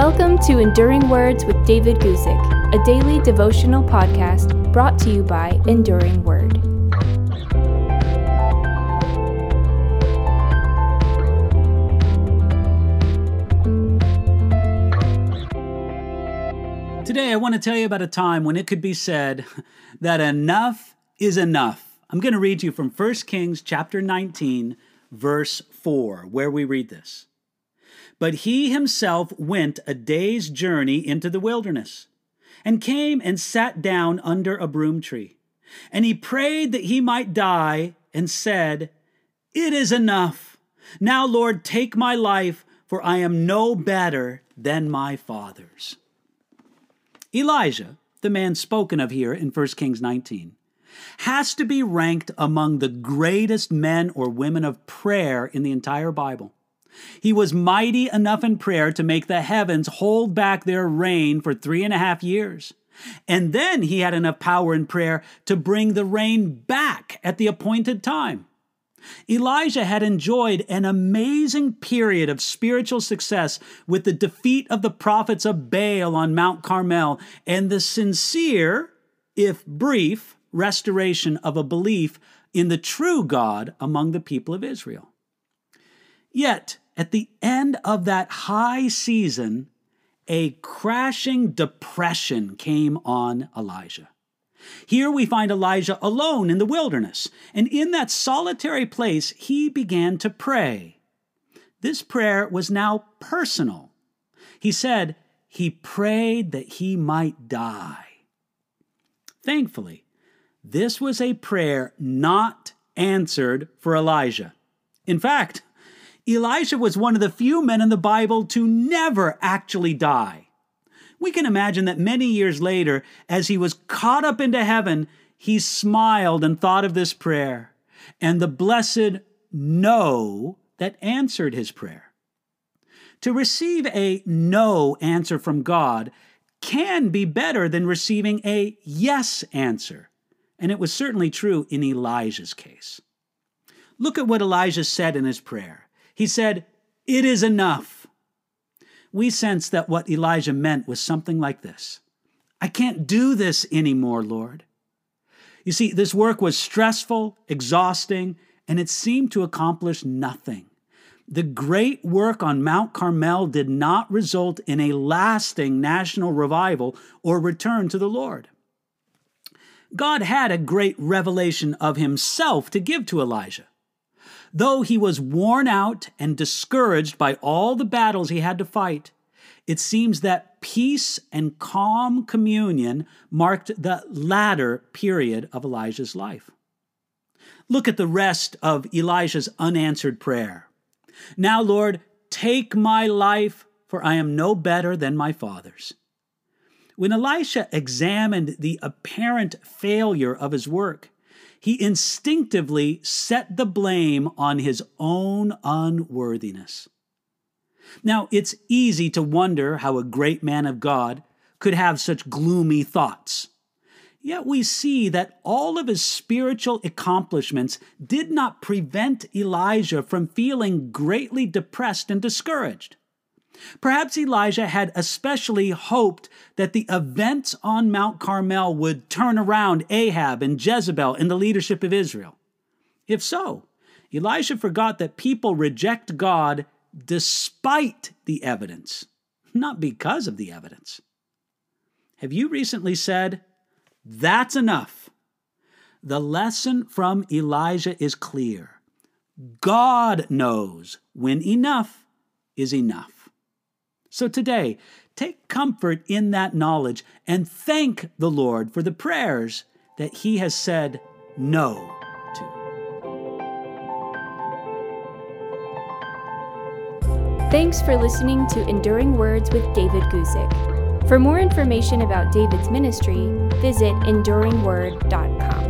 Welcome to Enduring Words with David Guzik, a daily devotional podcast brought to you by Enduring Word. Today, I want to tell you about a time when it could be said that enough is enough. I'm going to read you from 1 Kings chapter 19, verse 4, where we read this. But he himself went a day's journey into the wilderness, and came and sat down under a broom tree. And he prayed that he might die, and said, It is enough. Now, Lord, take my life, for I am no better than my fathers. Elijah, the man spoken of here in 1 Kings 19, has to be ranked among the greatest men or women of prayer in the entire Bible. He was mighty enough in prayer to make the heavens hold back their rain for three and a half years. And then he had enough power in prayer to bring the rain back at the appointed time. Elijah had enjoyed an amazing period of spiritual success with the defeat of the prophets of Baal on Mount Carmel and the sincere, if brief, restoration of a belief in the true God among the people of Israel. Yet, at the end of that high season, a crashing depression came on Elijah. Here we find Elijah alone in the wilderness, and in that solitary place, he began to pray. This prayer was now personal. He said he prayed that he might die. Thankfully, this was a prayer not answered for Elijah. In fact, Elijah was one of the few men in the Bible to never actually die. We can imagine that many years later, as he was caught up into heaven, he smiled and thought of this prayer and the blessed no that answered his prayer. To receive a no answer from God can be better than receiving a yes answer. And it was certainly true in Elijah's case. Look at what Elijah said in his prayer. He said, It is enough. We sense that what Elijah meant was something like this I can't do this anymore, Lord. You see, this work was stressful, exhausting, and it seemed to accomplish nothing. The great work on Mount Carmel did not result in a lasting national revival or return to the Lord. God had a great revelation of himself to give to Elijah. Though he was worn out and discouraged by all the battles he had to fight, it seems that peace and calm communion marked the latter period of Elijah's life. Look at the rest of Elijah's unanswered prayer. Now, Lord, take my life, for I am no better than my fathers. When Elisha examined the apparent failure of his work, he instinctively set the blame on his own unworthiness. Now, it's easy to wonder how a great man of God could have such gloomy thoughts. Yet we see that all of his spiritual accomplishments did not prevent Elijah from feeling greatly depressed and discouraged. Perhaps Elijah had especially hoped that the events on Mount Carmel would turn around Ahab and Jezebel in the leadership of Israel. If so, Elijah forgot that people reject God despite the evidence, not because of the evidence. Have you recently said, That's enough? The lesson from Elijah is clear. God knows when enough is enough. So today, take comfort in that knowledge and thank the Lord for the prayers that He has said no to. Thanks for listening to Enduring Words with David Guzik. For more information about David's ministry, visit enduringword.com.